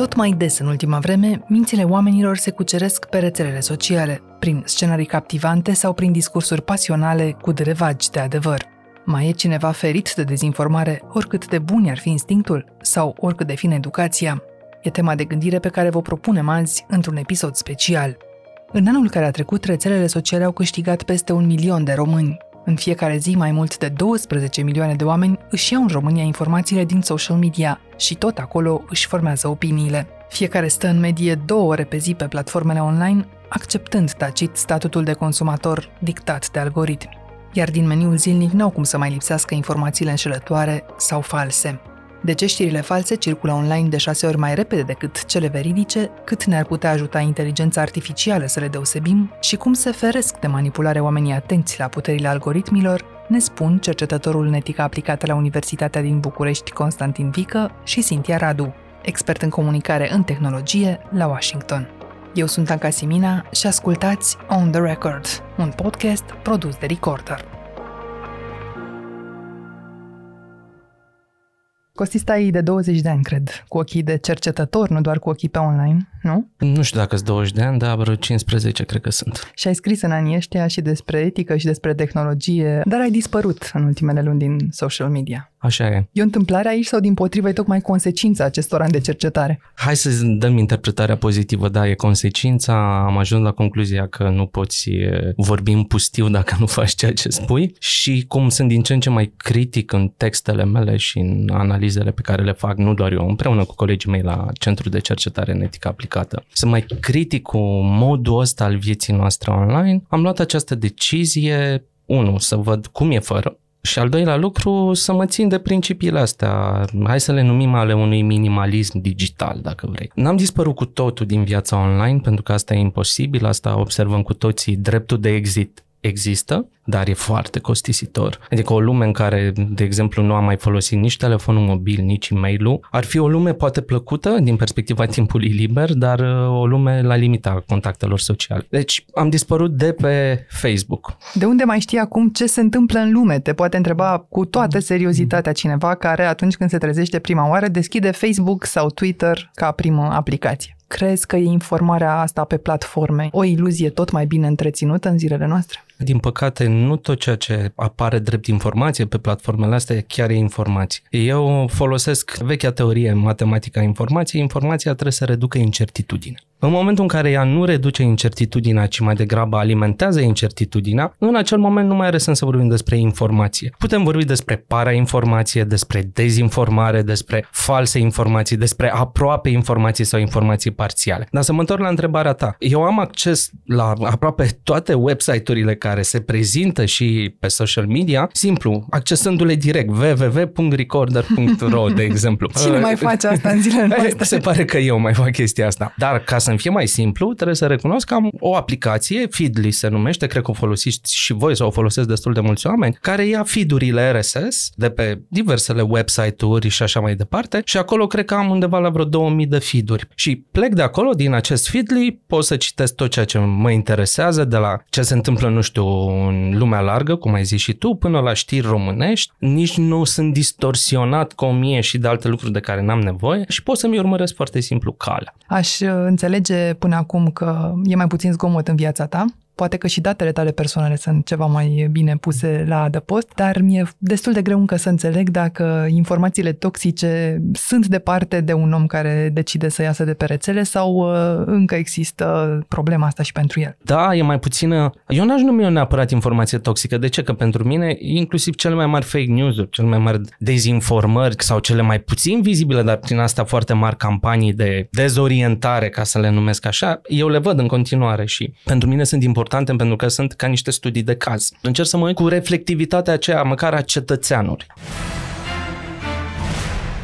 Tot mai des în ultima vreme, mințile oamenilor se cuceresc pe rețelele sociale, prin scenarii captivante sau prin discursuri pasionale cu drevagi de adevăr. Mai e cineva ferit de dezinformare, oricât de bun ar fi instinctul sau oricât de fin educația? E tema de gândire pe care vă propunem azi într-un episod special. În anul care a trecut, rețelele sociale au câștigat peste un milion de români. În fiecare zi, mai mult de 12 milioane de oameni își iau în România informațiile din social media și tot acolo își formează opiniile. Fiecare stă în medie două ore pe zi pe platformele online, acceptând tacit statutul de consumator dictat de algoritmi. Iar din meniul zilnic n-au cum să mai lipsească informațiile înșelătoare sau false. De ce știrile false circulă online de șase ori mai repede decât cele veridice, cât ne-ar putea ajuta inteligența artificială să le deosebim și cum se feresc de manipulare oamenii atenți la puterile algoritmilor, ne spun cercetătorul în etică aplicată la Universitatea din București Constantin Vică și Cintia Radu, expert în comunicare în tehnologie la Washington. Eu sunt Anca Simina și ascultați On The Record, un podcast produs de Recorder. Costi, stai de 20 de ani, cred, cu ochii de cercetător, nu doar cu ochii pe online, nu? Nu știu dacă sunt 20 de ani, dar vreo 15 cred că sunt. Și ai scris în anii ăștia și despre etică și despre tehnologie, dar ai dispărut în ultimele luni din social media. Așa e. E o întâmplare aici sau din potrivă e tocmai consecința acestor ani de cercetare? Hai să dăm interpretarea pozitivă, da, e consecința. Am ajuns la concluzia că nu poți vorbi în pustiu dacă nu faci ceea ce spui și cum sunt din ce în ce mai critic în textele mele și în analizele pe care le fac, nu doar eu, împreună cu colegii mei la Centrul de Cercetare în Etică Aplicată. Sunt mai critic cu modul ăsta al vieții noastre online. Am luat această decizie, unu, să văd cum e fără, și al doilea lucru, să mă țin de principiile astea, hai să le numim ale unui minimalism digital, dacă vrei. N-am dispărut cu totul din viața online, pentru că asta e imposibil, asta observăm cu toții, dreptul de exit există, dar e foarte costisitor. Adică o lume în care, de exemplu, nu am mai folosit nici telefonul mobil, nici e-mail-ul, ar fi o lume poate plăcută din perspectiva timpului liber, dar uh, o lume la limita contactelor sociale. Deci am dispărut de pe Facebook. De unde mai știi acum ce se întâmplă în lume? Te poate întreba cu toată seriozitatea cineva care atunci când se trezește prima oară deschide Facebook sau Twitter ca primă aplicație. Crezi că e informarea asta pe platforme o iluzie tot mai bine întreținută în zilele noastre? Din păcate, nu tot ceea ce apare drept informație pe platformele astea chiar e informație. Eu folosesc vechea teorie matematică a informației, informația trebuie să reducă incertitudine. În momentul în care ea nu reduce incertitudinea, ci mai degrabă alimentează incertitudinea, în acel moment nu mai are sens să vorbim despre informație. Putem vorbi despre parainformație, despre dezinformare, despre false informații, despre aproape informații sau informații parțiale. Dar să mă întorc la întrebarea ta. Eu am acces la aproape toate website-urile care se prezintă și pe social media, simplu, accesându-le direct www.recorder.ro, de exemplu. Cine mai face asta în zilele noastre? Se pare că eu mai fac chestia asta. Dar ca să-mi fie mai simplu, trebuie să recunosc că am o aplicație, Feedly se numește, cred că o folosiți și voi sau o folosesc destul de mulți oameni, care ia feed-urile RSS de pe diversele website-uri și așa mai departe și acolo cred că am undeva la vreo 2000 de feed-uri. Și plec de acolo, din acest Feedly, pot să citesc tot ceea ce mă interesează, de la ce se întâmplă, nu știu, în lumea largă, cum ai zis și tu, până la știri românești. Nici nu sunt distorsionat cu o mie și de alte lucruri de care n-am nevoie și pot să-mi urmăresc foarte simplu calea. Aș uh, înțelege până acum că e mai puțin zgomot în viața ta, Poate că și datele tale personale sunt ceva mai bine puse la adăpost, dar mi-e destul de greu încă să înțeleg dacă informațiile toxice sunt departe de un om care decide să iasă de pe rețele sau uh, încă există problema asta și pentru el. Da, e mai puțină... Eu n-aș numi o neapărat informație toxică. De ce? Că pentru mine, inclusiv cele mai mari fake news-uri, cele mai mari dezinformări sau cele mai puțin vizibile, dar prin asta foarte mari campanii de dezorientare, ca să le numesc așa, eu le văd în continuare și pentru mine sunt importante importante pentru că sunt ca niște studii de caz. Încerc să mă uit cu reflectivitatea aceea, măcar a cetățeanului.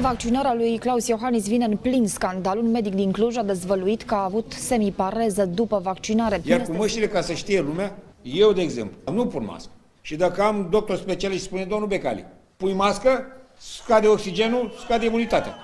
Vaccinarea lui Claus Iohannis vine în plin scandal. Un medic din Cluj a dezvăluit că a avut semipareză după vaccinare. Iar cu măștile, ca să știe lumea, eu, de exemplu, nu pun mască. Și dacă am doctor specialist și spune, domnul Becali, pui mască, scade oxigenul, scade imunitatea.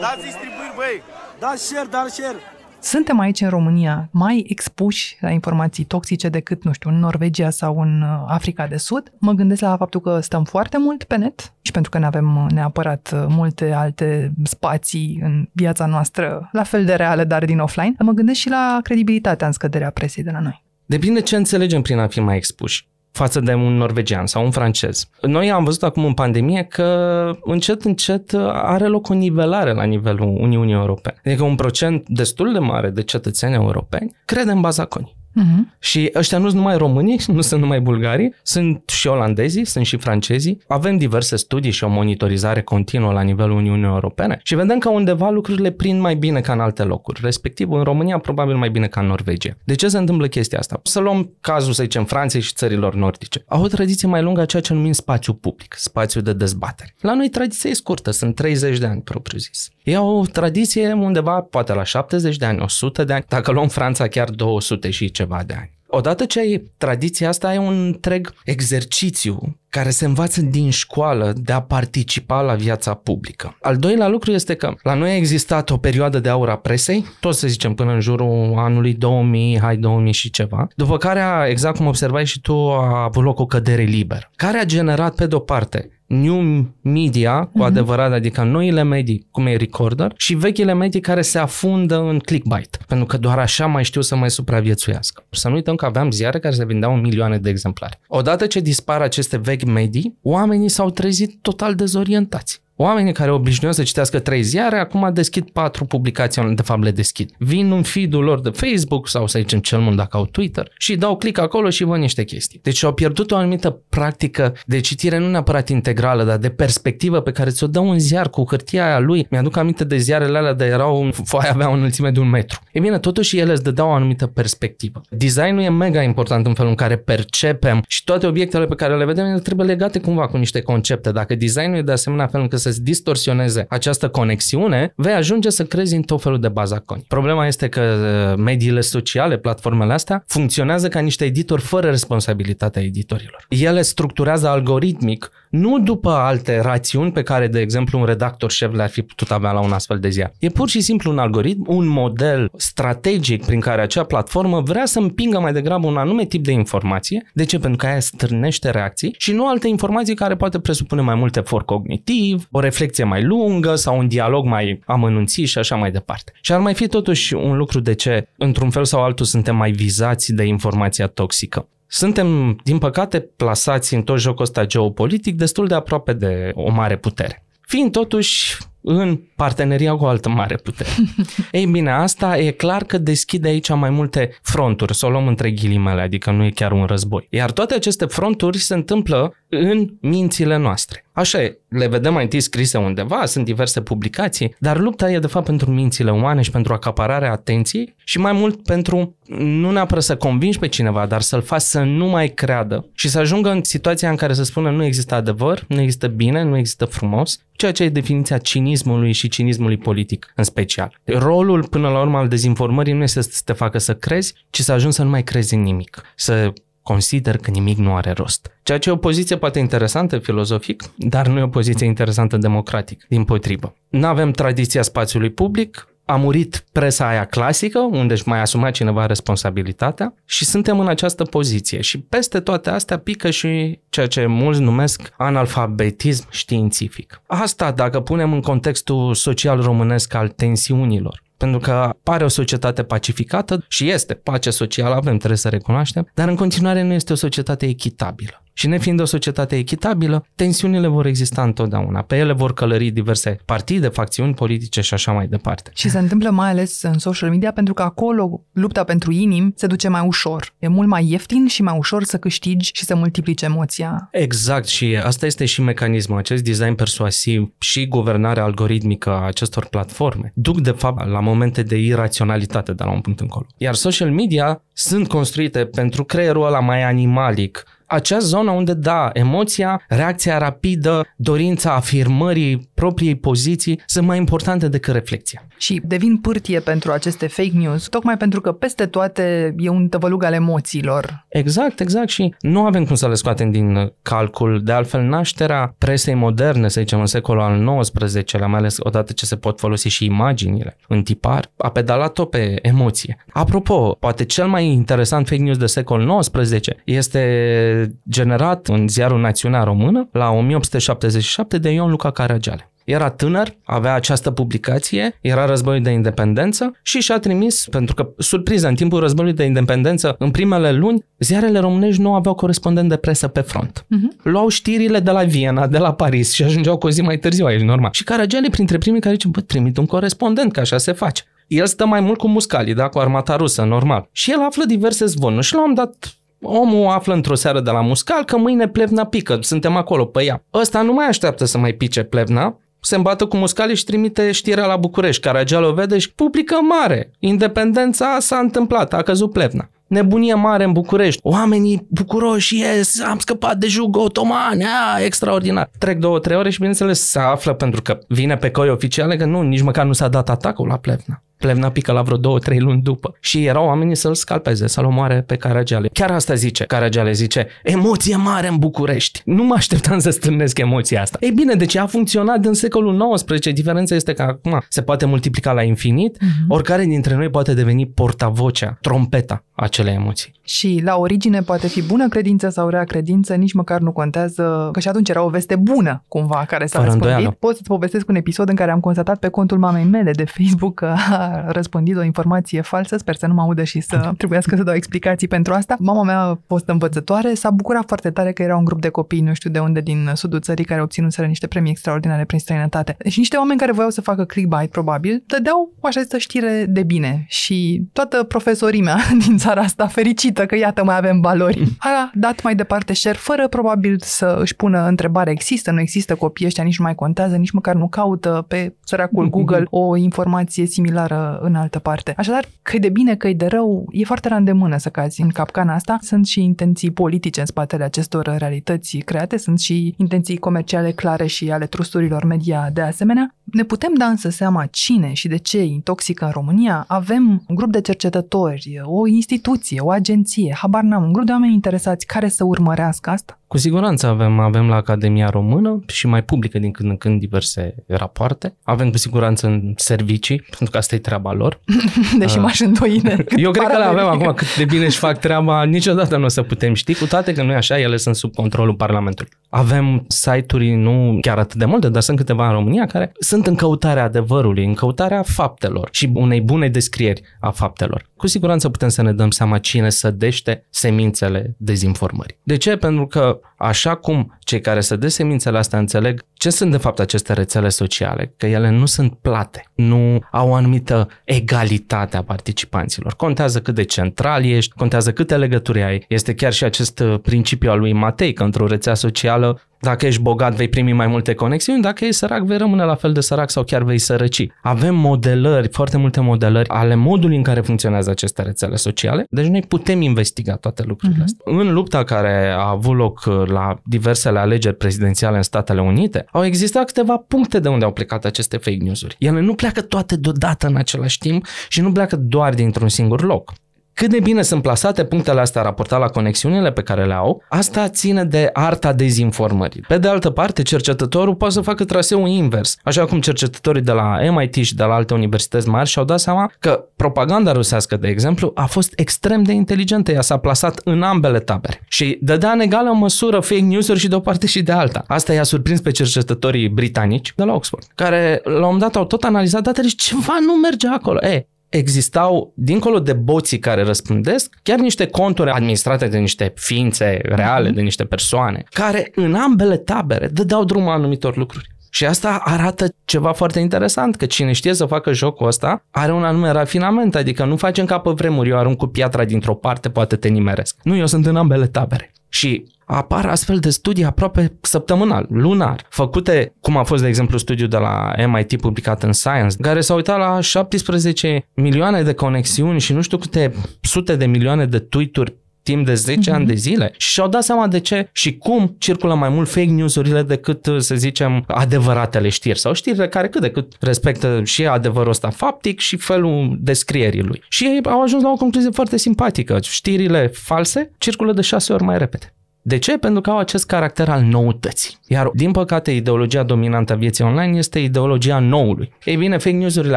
Dați distribuiri, băi! Da share, da share! Suntem aici în România mai expuși la informații toxice decât, nu știu, în Norvegia sau în uh, Africa de Sud. Mă gândesc la faptul că stăm foarte mult pe net și pentru că ne avem uh, neapărat uh, multe alte spații în viața noastră, la fel de reale, dar din offline. Mă gândesc și la credibilitatea în scăderea presei de la noi. Depinde ce înțelegem prin a fi mai expuși față de un norvegian sau un francez. Noi am văzut acum în pandemie că încet, încet are loc o nivelare la nivelul Uniunii Europene. Adică un procent destul de mare de cetățeni europeni crede în bazaconii. Uh-huh. Și ăștia nu sunt numai românii, nu sunt numai bulgarii, sunt și olandezii, sunt și francezii. Avem diverse studii și o monitorizare continuă la nivelul Uniunii Europene și vedem că undeva lucrurile prind mai bine ca în alte locuri, respectiv în România probabil mai bine ca în Norvegia. De ce se întâmplă chestia asta? Să luăm cazul, să zicem, Franței și țărilor nordice. Au o tradiție mai lungă a ceea ce numim spațiu public, spațiu de dezbatere. La noi tradiția e scurtă, sunt 30 de ani propriu zis. E o tradiție undeva, poate la 70 de ani, 100 de ani, dacă luăm Franța chiar 200 și ceva de ani. Odată ce ai tradiția asta, ai un întreg exercițiu care se învață din școală de a participa la viața publică. Al doilea lucru este că la noi a existat o perioadă de aur a presei, tot să zicem până în jurul anului 2000, hai 2000 și ceva, după care, a, exact cum observai și tu, a avut loc o cădere liberă, care a generat, pe de-o parte, new media, cu uh-huh. adevărat, adică noile medii, cum e Recorder, și vechile medii care se afundă în clickbait, pentru că doar așa mai știu să mai supraviețuiască. Să nu uităm că aveam ziare care se vindeau în milioane de exemplare. Odată ce dispar aceste vechi medii, oamenii s-au trezit total dezorientați. Oamenii care obișnuiau să citească trei ziare, acum deschid patru publicații, de fapt le deschid. Vin în feed-ul lor de Facebook sau să zicem cel mult dacă au Twitter și dau click acolo și văd niște chestii. Deci au pierdut o anumită practică de citire nu neapărat integrală, dar de perspectivă pe care ți-o dă un ziar cu hârtia aia lui. Mi-aduc aminte de ziarele alea de erau, foaia avea o înălțime de un metru. E bine, totuși ele îți dădeau o anumită perspectivă. Designul e mega important în felul în care percepem și toate obiectele pe care le vedem trebuie legate cumva cu niște concepte. Dacă designul e de asemenea fel încât să să-ți distorsioneze această conexiune, vei ajunge să crezi în tot felul de bazaconi. Problema este că uh, mediile sociale, platformele astea, funcționează ca niște editori fără responsabilitatea editorilor. Ele structurează algoritmic nu după alte rațiuni pe care, de exemplu, un redactor șef le-ar fi putut avea la un astfel de ziar. E pur și simplu un algoritm, un model strategic prin care acea platformă vrea să împingă mai degrabă un anume tip de informație. De ce? Pentru că aia strânește reacții și nu alte informații care poate presupune mai mult efort cognitiv, o reflexie mai lungă sau un dialog mai amănunțit și așa mai departe. Și ar mai fi totuși un lucru de ce, într-un fel sau altul, suntem mai vizați de informația toxică. Suntem, din păcate, plasați în tot jocul ăsta geopolitic destul de aproape de o mare putere. Fiind totuși în parteneria cu o altă mare putere. Ei bine, asta e clar că deschide aici mai multe fronturi, să o luăm între ghilimele, adică nu e chiar un război. Iar toate aceste fronturi se întâmplă în mințile noastre. Așa e, le vedem mai întâi scrise undeva, sunt diverse publicații, dar lupta e de fapt pentru mințile umane și pentru acapararea atenției și mai mult pentru nu neapărat să convingi pe cineva, dar să-l faci să nu mai creadă și să ajungă în situația în care să spună nu există adevăr, nu există bine, nu există frumos, ceea ce e definiția cinismului și cinismului politic în special. Rolul până la urmă al dezinformării nu este să te facă să crezi, ci să ajungi să nu mai crezi în nimic, să consider că nimic nu are rost. Ceea ce e o poziție poate interesantă filozofic, dar nu e o poziție interesantă democratic, din potrivă. Nu avem tradiția spațiului public, a murit presa aia clasică, unde își mai asuma cineva responsabilitatea și suntem în această poziție. Și peste toate astea pică și ceea ce mulți numesc analfabetism științific. Asta dacă punem în contextul social românesc al tensiunilor. Pentru că pare o societate pacificată și este pace socială, avem, trebuie să recunoaștem, dar în continuare nu este o societate echitabilă. Și nefiind o societate echitabilă, tensiunile vor exista întotdeauna. Pe ele vor călări diverse partide, facțiuni politice și așa mai departe. Și se întâmplă mai ales în social media pentru că acolo lupta pentru inim se duce mai ușor. E mult mai ieftin și mai ușor să câștigi și să multiplici emoția. Exact și asta este și mecanismul, acest design persuasiv și guvernarea algoritmică a acestor platforme duc de fapt la momente de iraționalitate de la un punct încolo. Iar social media sunt construite pentru creierul ăla mai animalic, acea zonă unde, da, emoția, reacția rapidă, dorința afirmării propriei poziții sunt mai importante decât reflexia. Și devin pârtie pentru aceste fake news, tocmai pentru că peste toate e un tăvălug al emoțiilor. Exact, exact și nu avem cum să le scoatem din calcul. De altfel, nașterea presei moderne, să zicem, în secolul al XIX-lea, mai ales odată ce se pot folosi și imaginile în tipar, a pedalat-o pe emoție. Apropo, poate cel mai interesant fake news de secol XIX este generat în ziarul Națiunea Română la 1877 de Ion Luca Caragiale. Era tânăr, avea această publicație, era războiul de independență și și-a trimis, pentru că, surpriză, în timpul războiului de independență, în primele luni, ziarele românești nu aveau corespondent de presă pe front. Uh-huh. Luau știrile de la Viena, de la Paris și ajungeau cu o zi mai târziu aici, normal. Și Caragiale printre primii care zice, bă, trimit un corespondent, că așa se face. El stă mai mult cu muscalii, da, cu armata rusă, normal. Și el află diverse zvonuri și l-am dat Omul află într-o seară de la Muscal că mâine plevna pică, suntem acolo pe ea. Ăsta nu mai așteaptă să mai pice plevna, se îmbată cu muscali și trimite știrea la București. Caragiale o vede și publică mare. Independența s-a întâmplat, a căzut plevna. Nebunie mare în București. Oamenii bucuroși, yes, am scăpat de jug otoman, a, extraordinar. Trec două, trei ore și bineînțeles se află pentru că vine pe coi oficiale că nu, nici măcar nu s-a dat atacul la plevna. Plevna pică la vreo două, trei luni după. Și erau oamenii să-l scalpeze, să-l omoare pe Caragiale. Chiar asta zice. Caragiale zice, emoție mare în București. Nu mă așteptam să stârnesc emoția asta. Ei bine, deci a funcționat în secolul XIX. Diferența este că acum se poate multiplica la infinit. Uh-huh. Oricare dintre noi poate deveni portavocea, trompeta acelei emoții. Și la origine poate fi bună credință sau rea credință, nici măcar nu contează, că și atunci era o veste bună cumva care s-a Fără răspândit. Pot să-ți povestesc un episod în care am constatat pe contul mamei mele de Facebook că a răspândit o informație falsă, sper să nu mă audă și să trebuiască să dau explicații pentru asta. Mama mea a fost învățătoare, s-a bucurat foarte tare că era un grup de copii, nu știu de unde, din sudul țării, care obținuseră niște premii extraordinare prin străinătate. Și niște oameni care voiau să facă clickbait, probabil, dădeau așa știre de bine. Și toată profesorii mea din țara asta, fericită că iată mai avem valori, a dat mai departe share, fără probabil să își pună întrebare, există, nu există copii ăștia, nici nu mai contează, nici măcar nu caută pe săracul Google o informație similară în altă parte. Așadar, că de bine, că de rău, e foarte la îndemână să cazi în capcana asta. Sunt și intenții politice în spatele acestor realități create, sunt și intenții comerciale clare și ale trusturilor media de asemenea. Ne putem da însă seama cine și de ce intoxică în România. Avem un grup de cercetători, o instituție, o agenție, habar n-am, un grup de oameni interesați care să urmărească asta. Cu siguranță avem, avem la Academia Română și mai publică din când în când diverse rapoarte. Avem cu siguranță în servicii, pentru că asta e treaba lor. Deși uh, m-aș îndoine. Eu cred că le avem acum cât de bine își fac treaba, niciodată nu o să putem ști, cu toate că nu e așa, ele sunt sub controlul Parlamentului. Avem site-uri, nu chiar atât de multe, dar sunt câteva în România care sunt în căutarea adevărului, în căutarea faptelor și unei bune descrieri a faptelor. Cu siguranță putem să ne dăm seama cine sădește semințele dezinformării. De ce? Pentru că așa cum cei care se semințele astea înțeleg ce sunt de fapt aceste rețele sociale, că ele nu sunt plate, nu au o anumită egalitate a participanților. Contează cât de central ești, contează câte legături ai. Este chiar și acest principiu al lui Matei, că într-o rețea socială dacă ești bogat, vei primi mai multe conexiuni, dacă ești sărac, vei rămâne la fel de sărac sau chiar vei sărăci. Avem modelări, foarte multe modelări ale modului în care funcționează aceste rețele sociale, deci noi putem investiga toate lucrurile uh-huh. astea. În lupta care a avut loc la diversele alegeri prezidențiale în Statele Unite, au existat câteva puncte de unde au plecat aceste fake news-uri. Ele nu pleacă toate deodată în același timp și nu pleacă doar dintr-un singur loc. Cât de bine sunt plasate punctele astea raportate la conexiunile pe care le au, asta ține de arta dezinformării. Pe de altă parte, cercetătorul poate să facă traseul invers, așa cum cercetătorii de la MIT și de la alte universități mari și-au dat seama că propaganda rusească, de exemplu, a fost extrem de inteligentă, ea s-a plasat în ambele tabere și dădea în egală măsură fake news-uri și de o parte și de alta. Asta i-a surprins pe cercetătorii britanici de la Oxford, care la un moment dat au tot analizat datele și ceva nu merge acolo. E, existau, dincolo de boții care răspundesc, chiar niște conturi administrate de niște ființe reale, mm-hmm. de niște persoane, care în ambele tabere dădeau drumul anumitor lucruri. Și asta arată ceva foarte interesant, că cine știe să facă jocul ăsta are un anume rafinament, adică nu facem ca pe vremuri, eu arunc cu piatra dintr-o parte, poate te nimeresc. Nu, eu sunt în ambele tabere. Și apar astfel de studii aproape săptămânal, lunar, făcute, cum a fost, de exemplu, studiul de la MIT publicat în Science, care s-a uitat la 17 milioane de conexiuni și nu știu câte sute de milioane de tweet-uri timp de 10 mm-hmm. ani de zile și și-au dat seama de ce și cum circulă mai mult fake news-urile decât, să zicem, adevăratele știri sau știrile care cât de cât respectă și adevărul ăsta faptic și felul descrierii lui. Și ei au ajuns la o concluzie foarte simpatică. Știrile false circulă de șase ori mai repede. De ce? Pentru că au acest caracter al noutății. Iar, din păcate, ideologia dominantă a vieții online este ideologia noului. Ei bine, fake news-urile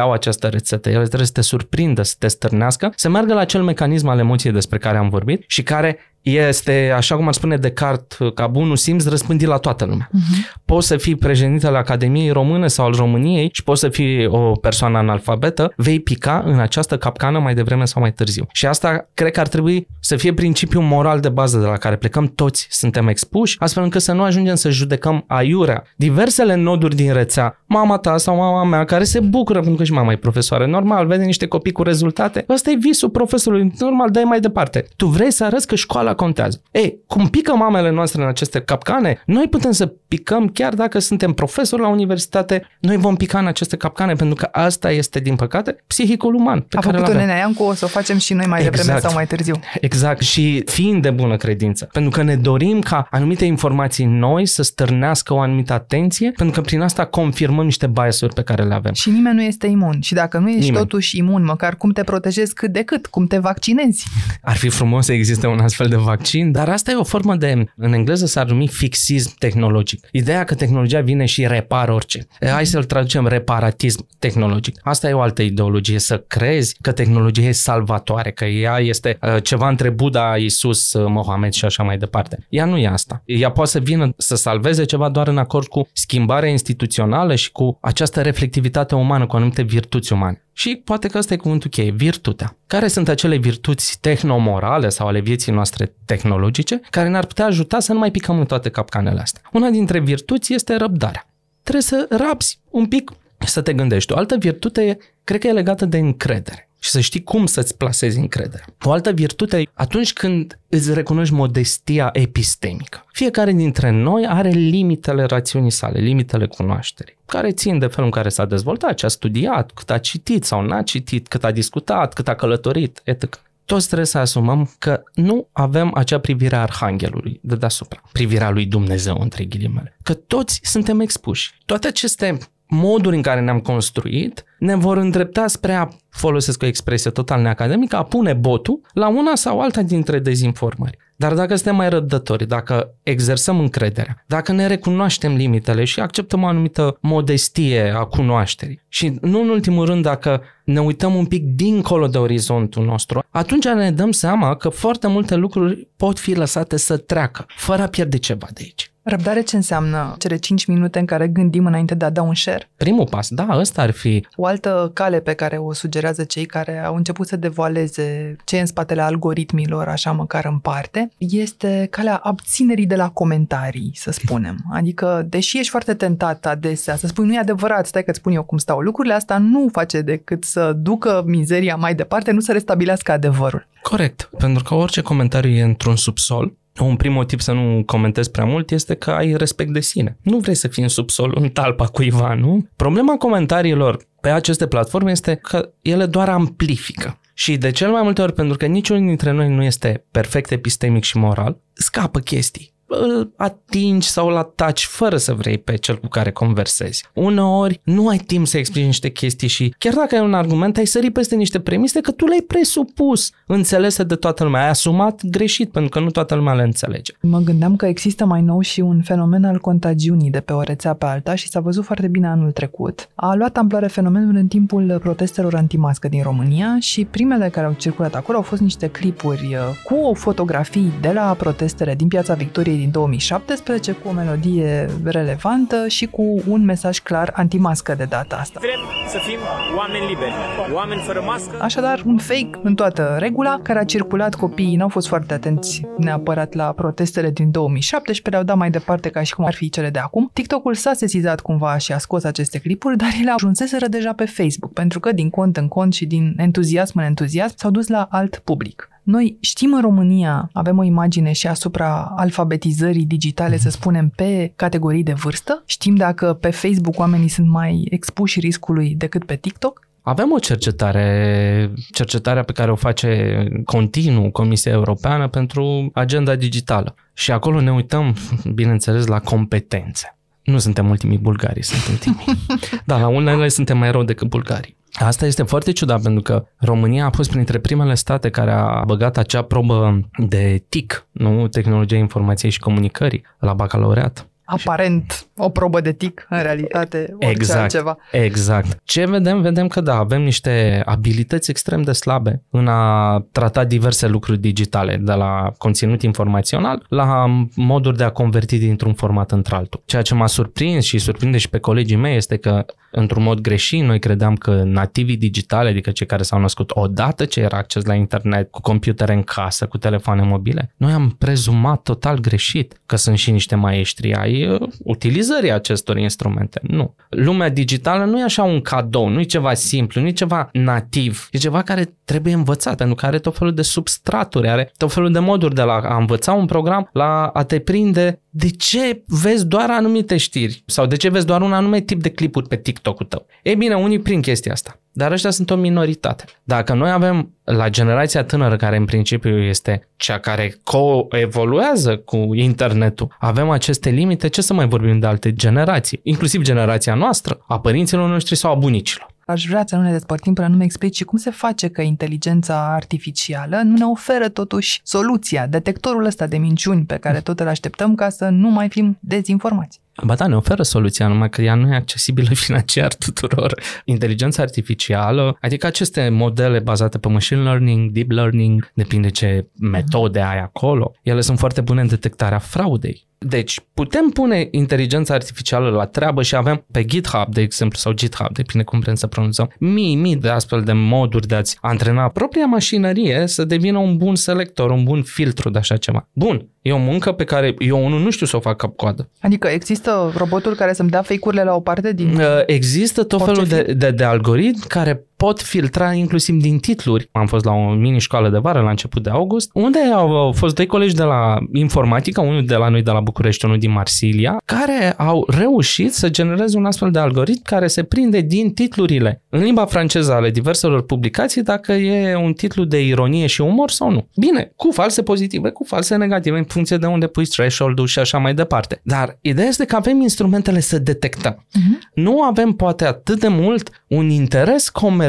au această rețetă. Ele trebuie să te surprindă, să te stârnească, să meargă la acel mecanism al emoției despre care am vorbit și care este, așa cum ar spune Descartes, ca bunul simț răspândit la toată lumea. Uh-huh. Poți să fii președinte al Academiei Române sau al României și poți să fii o persoană analfabetă, vei pica în această capcană mai devreme sau mai târziu. Și asta cred că ar trebui să fie principiul moral de bază de la care plecăm toți, suntem expuși, astfel încât să nu ajungem să judecăm aiurea diversele noduri din rețea, mama ta sau mama mea, care se bucură pentru că și mama e profesoară, normal, vede niște copii cu rezultate, ăsta e visul profesorului, normal, dai mai departe. Tu vrei să arăți că școala contează. Ei, cum pică mamele noastre în aceste capcane, noi putem să picăm chiar dacă suntem profesori la universitate, noi vom pica în aceste capcane pentru că asta este, din păcate, psihicul uman. Pe A care făcut-o nenea Iancu, o să o facem și noi mai exact. devreme sau mai târziu. Exact, și fiind de bună credință, pentru că ne dorim ca anumite informații noi să stârnească o anumită atenție, pentru că prin asta confirmăm niște biasuri pe care le avem. Și nimeni nu este imun. Și dacă nu ești nimeni. totuși imun, măcar cum te protejezi cât de cât, cum te vaccinezi. Ar fi frumos să existe un astfel de vaccin, dar asta e o formă de, în engleză s-ar numi fixism tehnologic. Ideea că tehnologia vine și repară orice. Hai să-l traducem reparatism tehnologic. Asta e o altă ideologie, să crezi că tehnologia e salvatoare, că ea este uh, ceva între Buddha, Isus, uh, Mohamed și așa mai departe. Ea nu e asta. Ea poate să vină să salveze ceva doar în acord cu schimbarea instituțională și cu această reflectivitate umană, cu anumite virtuți umane. Și poate că ăsta e cuvântul cheie, virtutea. Care sunt acele virtuți tehnomorale sau ale vieții noastre tehnologice care ne-ar putea ajuta să nu mai picăm în toate capcanele astea? Una dintre virtuți este răbdarea. Trebuie să rabzi un pic să te gândești. O altă virtute cred că e legată de încredere și să știi cum să-ți plasezi încrederea. O altă virtute e atunci când îți recunoști modestia epistemică. Fiecare dintre noi are limitele rațiunii sale, limitele cunoașterii, care țin de felul în care s-a dezvoltat, ce a studiat, cât a citit sau n-a citit, cât a discutat, cât a călătorit, etc toți trebuie să asumăm că nu avem acea privire a arhanghelului de deasupra, privirea lui Dumnezeu, între ghilimele. Că toți suntem expuși. Toate aceste moduri în care ne-am construit ne vor îndrepta spre a, folosesc o expresie total neacademică, a pune botul la una sau alta dintre dezinformări. Dar dacă suntem mai răbdători, dacă exersăm încrederea, dacă ne recunoaștem limitele și acceptăm o anumită modestie a cunoașterii și nu în ultimul rând dacă ne uităm un pic dincolo de orizontul nostru, atunci ne dăm seama că foarte multe lucruri pot fi lăsate să treacă, fără a pierde ceva de aici. Răbdare ce înseamnă cele 5 minute în care gândim înainte de a da un share? Primul pas, da, ăsta ar fi. O altă cale pe care o sugerează cei care au început să devoaleze ce e în spatele algoritmilor, așa măcar în parte, este calea abținerii de la comentarii, să spunem. Adică, deși ești foarte tentat adesea să spui nu e adevărat, stai că-ți spun eu cum stau lucrurile, asta nu face decât să ducă mizeria mai departe, nu să restabilească adevărul. Corect, pentru că orice comentariu e într-un subsol un prim motiv să nu comentez prea mult este că ai respect de sine. Nu vrei să fii în subsol, în talpa cuiva, nu? Problema comentariilor pe aceste platforme este că ele doar amplifică. Și de cel mai multe ori, pentru că niciunul dintre noi nu este perfect epistemic și moral, scapă chestii îl atingi sau îl ataci fără să vrei pe cel cu care conversezi. Uneori nu ai timp să explici niște chestii și chiar dacă ai un argument, ai sărit peste niște premise că tu le-ai presupus, înțelese de toată lumea. Ai asumat greșit pentru că nu toată lumea le înțelege. Mă gândeam că există mai nou și un fenomen al contagiunii de pe o rețea pe alta și s-a văzut foarte bine anul trecut. A luat amploare fenomenul în timpul protestelor antimască din România și primele care au circulat acolo au fost niște clipuri uh, cu o fotografii de la protestele din Piața Victoriei din 2017 cu o melodie relevantă și cu un mesaj clar antimască de data asta. Vrem să fim oameni liberi, oameni fără mască. Așadar, un fake în toată regula, care a circulat, copiii n-au fost foarte atenți neapărat la protestele din 2017, le-au dat mai departe ca și cum ar fi cele de acum. TikTok-ul s-a sesizat cumva și a scos aceste clipuri, dar ele ajunseseră deja pe Facebook, pentru că din cont în cont și din entuziasm în entuziasm s-au dus la alt public. Noi știm în România, avem o imagine și asupra alfabetizării digitale, să spunem, pe categorii de vârstă. Știm dacă pe Facebook oamenii sunt mai expuși riscului decât pe TikTok. Avem o cercetare, cercetarea pe care o face continuu Comisia Europeană pentru agenda digitală. Și acolo ne uităm, bineînțeles, la competențe. Nu suntem ultimii bulgari, sunt ultimii. Dar la unele suntem mai rău decât bulgarii. Asta este foarte ciudat pentru că România a fost printre primele state care a băgat acea probă de TIC, nu? Tehnologia Informației și Comunicării, la bacalaureat. Aparent o probă de tic, în realitate orice exact, altceva. Exact. Ce vedem? Vedem că da, avem niște abilități extrem de slabe în a trata diverse lucruri digitale, de la conținut informațional la moduri de a converti dintr-un format într-altul. Ceea ce m-a surprins și surprinde și pe colegii mei este că într-un mod greșit, noi credeam că nativii digitale, adică cei care s-au născut odată ce era acces la internet, cu computere în casă, cu telefoane mobile, noi am prezumat total greșit că sunt și niște maestri ai uh, utilizării acestor instrumente. Nu. Lumea digitală nu e așa un cadou, nu e ceva simplu, nu e ceva nativ, e ceva care trebuie învățat, pentru că are tot felul de substraturi, are tot felul de moduri de la a învăța un program la a te prinde de ce vezi doar anumite știri sau de ce vezi doar un anume tip de clipuri pe TikTok-ul tău. Ei bine, unii prin chestia asta, dar ăștia sunt o minoritate. Dacă noi avem la generația tânără, care în principiu este cea care co-evoluează cu internetul, avem aceste limite, ce să mai vorbim de alte generații, inclusiv generația noastră, a părinților noștri sau a bunicilor. Aș vrea să nu ne despărtim până nu mi explici cum se face că inteligența artificială nu ne oferă totuși soluția, detectorul ăsta de minciuni pe care tot îl așteptăm ca să nu mai fim dezinformați. Ba da, ne oferă soluția, numai că ea nu e accesibilă financiar tuturor. Inteligența artificială, adică aceste modele bazate pe machine learning, deep learning, depinde ce metode ai acolo, ele sunt foarte bune în detectarea fraudei. Deci putem pune inteligența artificială la treabă și avem pe GitHub, de exemplu, sau GitHub, depinde cum vrem să pronunțăm, mii, mii de astfel de moduri de a-ți antrena propria mașinărie să devină un bun selector, un bun filtru de așa ceva. Bun, e o muncă pe care eu unul nu știu să o fac cap-coadă. Adică există roboturi care să-mi dea fake-urile la o parte din... Uh, Există tot Orice felul de, de, de algoritmi care pot filtra inclusiv din titluri. Am fost la o mini-școală de vară la început de august, unde au, au fost doi colegi de la informatică, unul de la noi de la București, unul din Marsilia, care au reușit să genereze un astfel de algoritm care se prinde din titlurile în limba franceză ale diverselor publicații dacă e un titlu de ironie și umor sau nu. Bine, cu false pozitive, cu false negative, în funcție de unde pui threshold-ul și așa mai departe. Dar ideea este că avem instrumentele să detectăm. Uh-huh. Nu avem poate atât de mult un interes comercial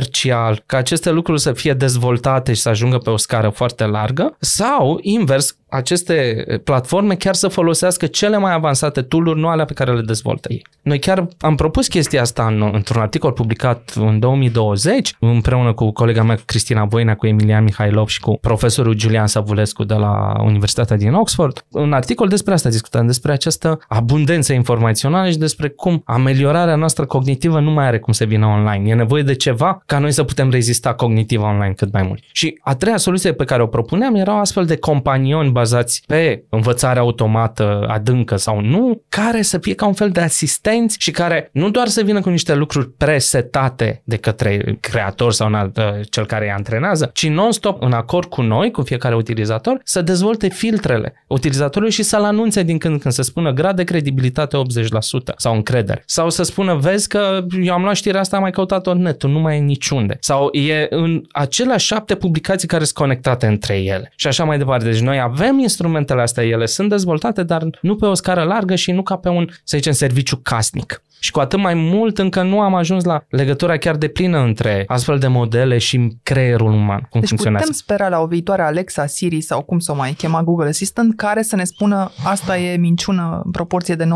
ca aceste lucruri să fie dezvoltate și să ajungă pe o scară foarte largă sau invers aceste platforme chiar să folosească cele mai avansate tool-uri, nu alea pe care le dezvoltă ei. Noi chiar am propus chestia asta în, într-un articol publicat în 2020, împreună cu colega mea Cristina Voina, cu Emilian Mihailov și cu profesorul Julian Savulescu de la Universitatea din Oxford. Un articol despre asta discutăm, despre această abundență informațională și despre cum ameliorarea noastră cognitivă nu mai are cum să vină online. E nevoie de ceva ca noi să putem rezista cognitiv online cât mai mult. Și a treia soluție pe care o propuneam erau astfel de companioni bazați pe învățare automată, adâncă sau nu, care să fie ca un fel de asistenți și care nu doar să vină cu niște lucruri presetate de către creator sau în alt, uh, cel care îi antrenează, ci non-stop în acord cu noi, cu fiecare utilizator, să dezvolte filtrele utilizatorului și să-l anunțe din când în când, să spună grad de credibilitate 80% sau încredere. Sau să spună, vezi că eu am luat știrea asta, am mai căutat-o în net, nu mai e niciunde. Sau e în aceleași șapte publicații care sunt conectate între ele. Și așa mai departe. Deci noi avem instrumentele astea, ele sunt dezvoltate, dar nu pe o scară largă și nu ca pe un, să zicem, serviciu casnic. Și cu atât mai mult încă nu am ajuns la legătura chiar de plină între astfel de modele și creierul uman, cum Deci funcționează. putem spera la o viitoare Alexa, Siri sau cum să o mai chema Google Assistant care să ne spună asta e minciună în proporție de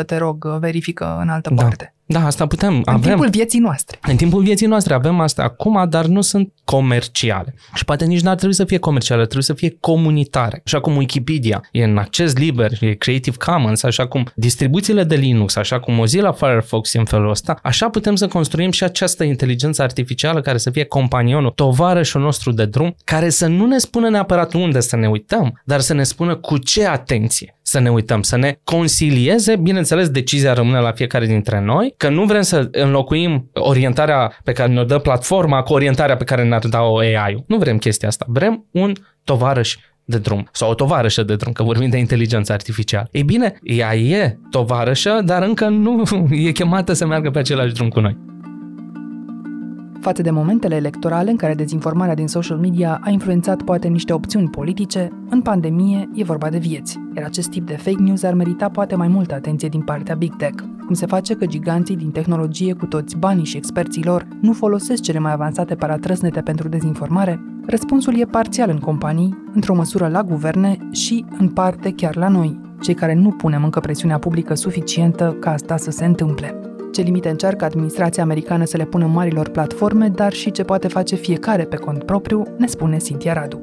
99%, te rog, verifică în altă Da. parte. Da, asta putem. În avem. timpul vieții noastre. În timpul vieții noastre avem asta acum, dar nu sunt comerciale. Și poate nici n-ar trebui să fie comerciale, trebuie să fie comunitare. Așa cum Wikipedia e în acces liber, e Creative Commons, așa cum distribuțiile de Linux, așa cum Mozilla Firefox e în felul ăsta, așa putem să construim și această inteligență artificială care să fie companionul, tovarășul nostru de drum, care să nu ne spună neapărat unde să ne uităm, dar să ne spună cu ce atenție să ne uităm, să ne consilieze, bineînțeles, decizia rămâne la fiecare dintre noi, că nu vrem să înlocuim orientarea pe care ne-o dă platforma cu orientarea pe care ne-ar da-o AI-ul. Nu vrem chestia asta. Vrem un tovarăș de drum sau o tovarășă de drum, că vorbim de inteligență artificială. Ei bine, ea e tovarășă, dar încă nu e chemată să meargă pe același drum cu noi. Față de momentele electorale în care dezinformarea din social media a influențat poate niște opțiuni politice, în pandemie e vorba de vieți, iar acest tip de fake news ar merita poate mai multă atenție din partea Big Tech. Cum se face că giganții din tehnologie cu toți banii și experții lor nu folosesc cele mai avansate paratrăsnete pentru dezinformare? Răspunsul e parțial în companii, într-o măsură la guverne și, în parte, chiar la noi, cei care nu punem încă presiunea publică suficientă ca asta să se întâmple. Ce limite încearcă administrația americană să le pună marilor platforme, dar și ce poate face fiecare pe cont propriu, ne spune Cintia Radu.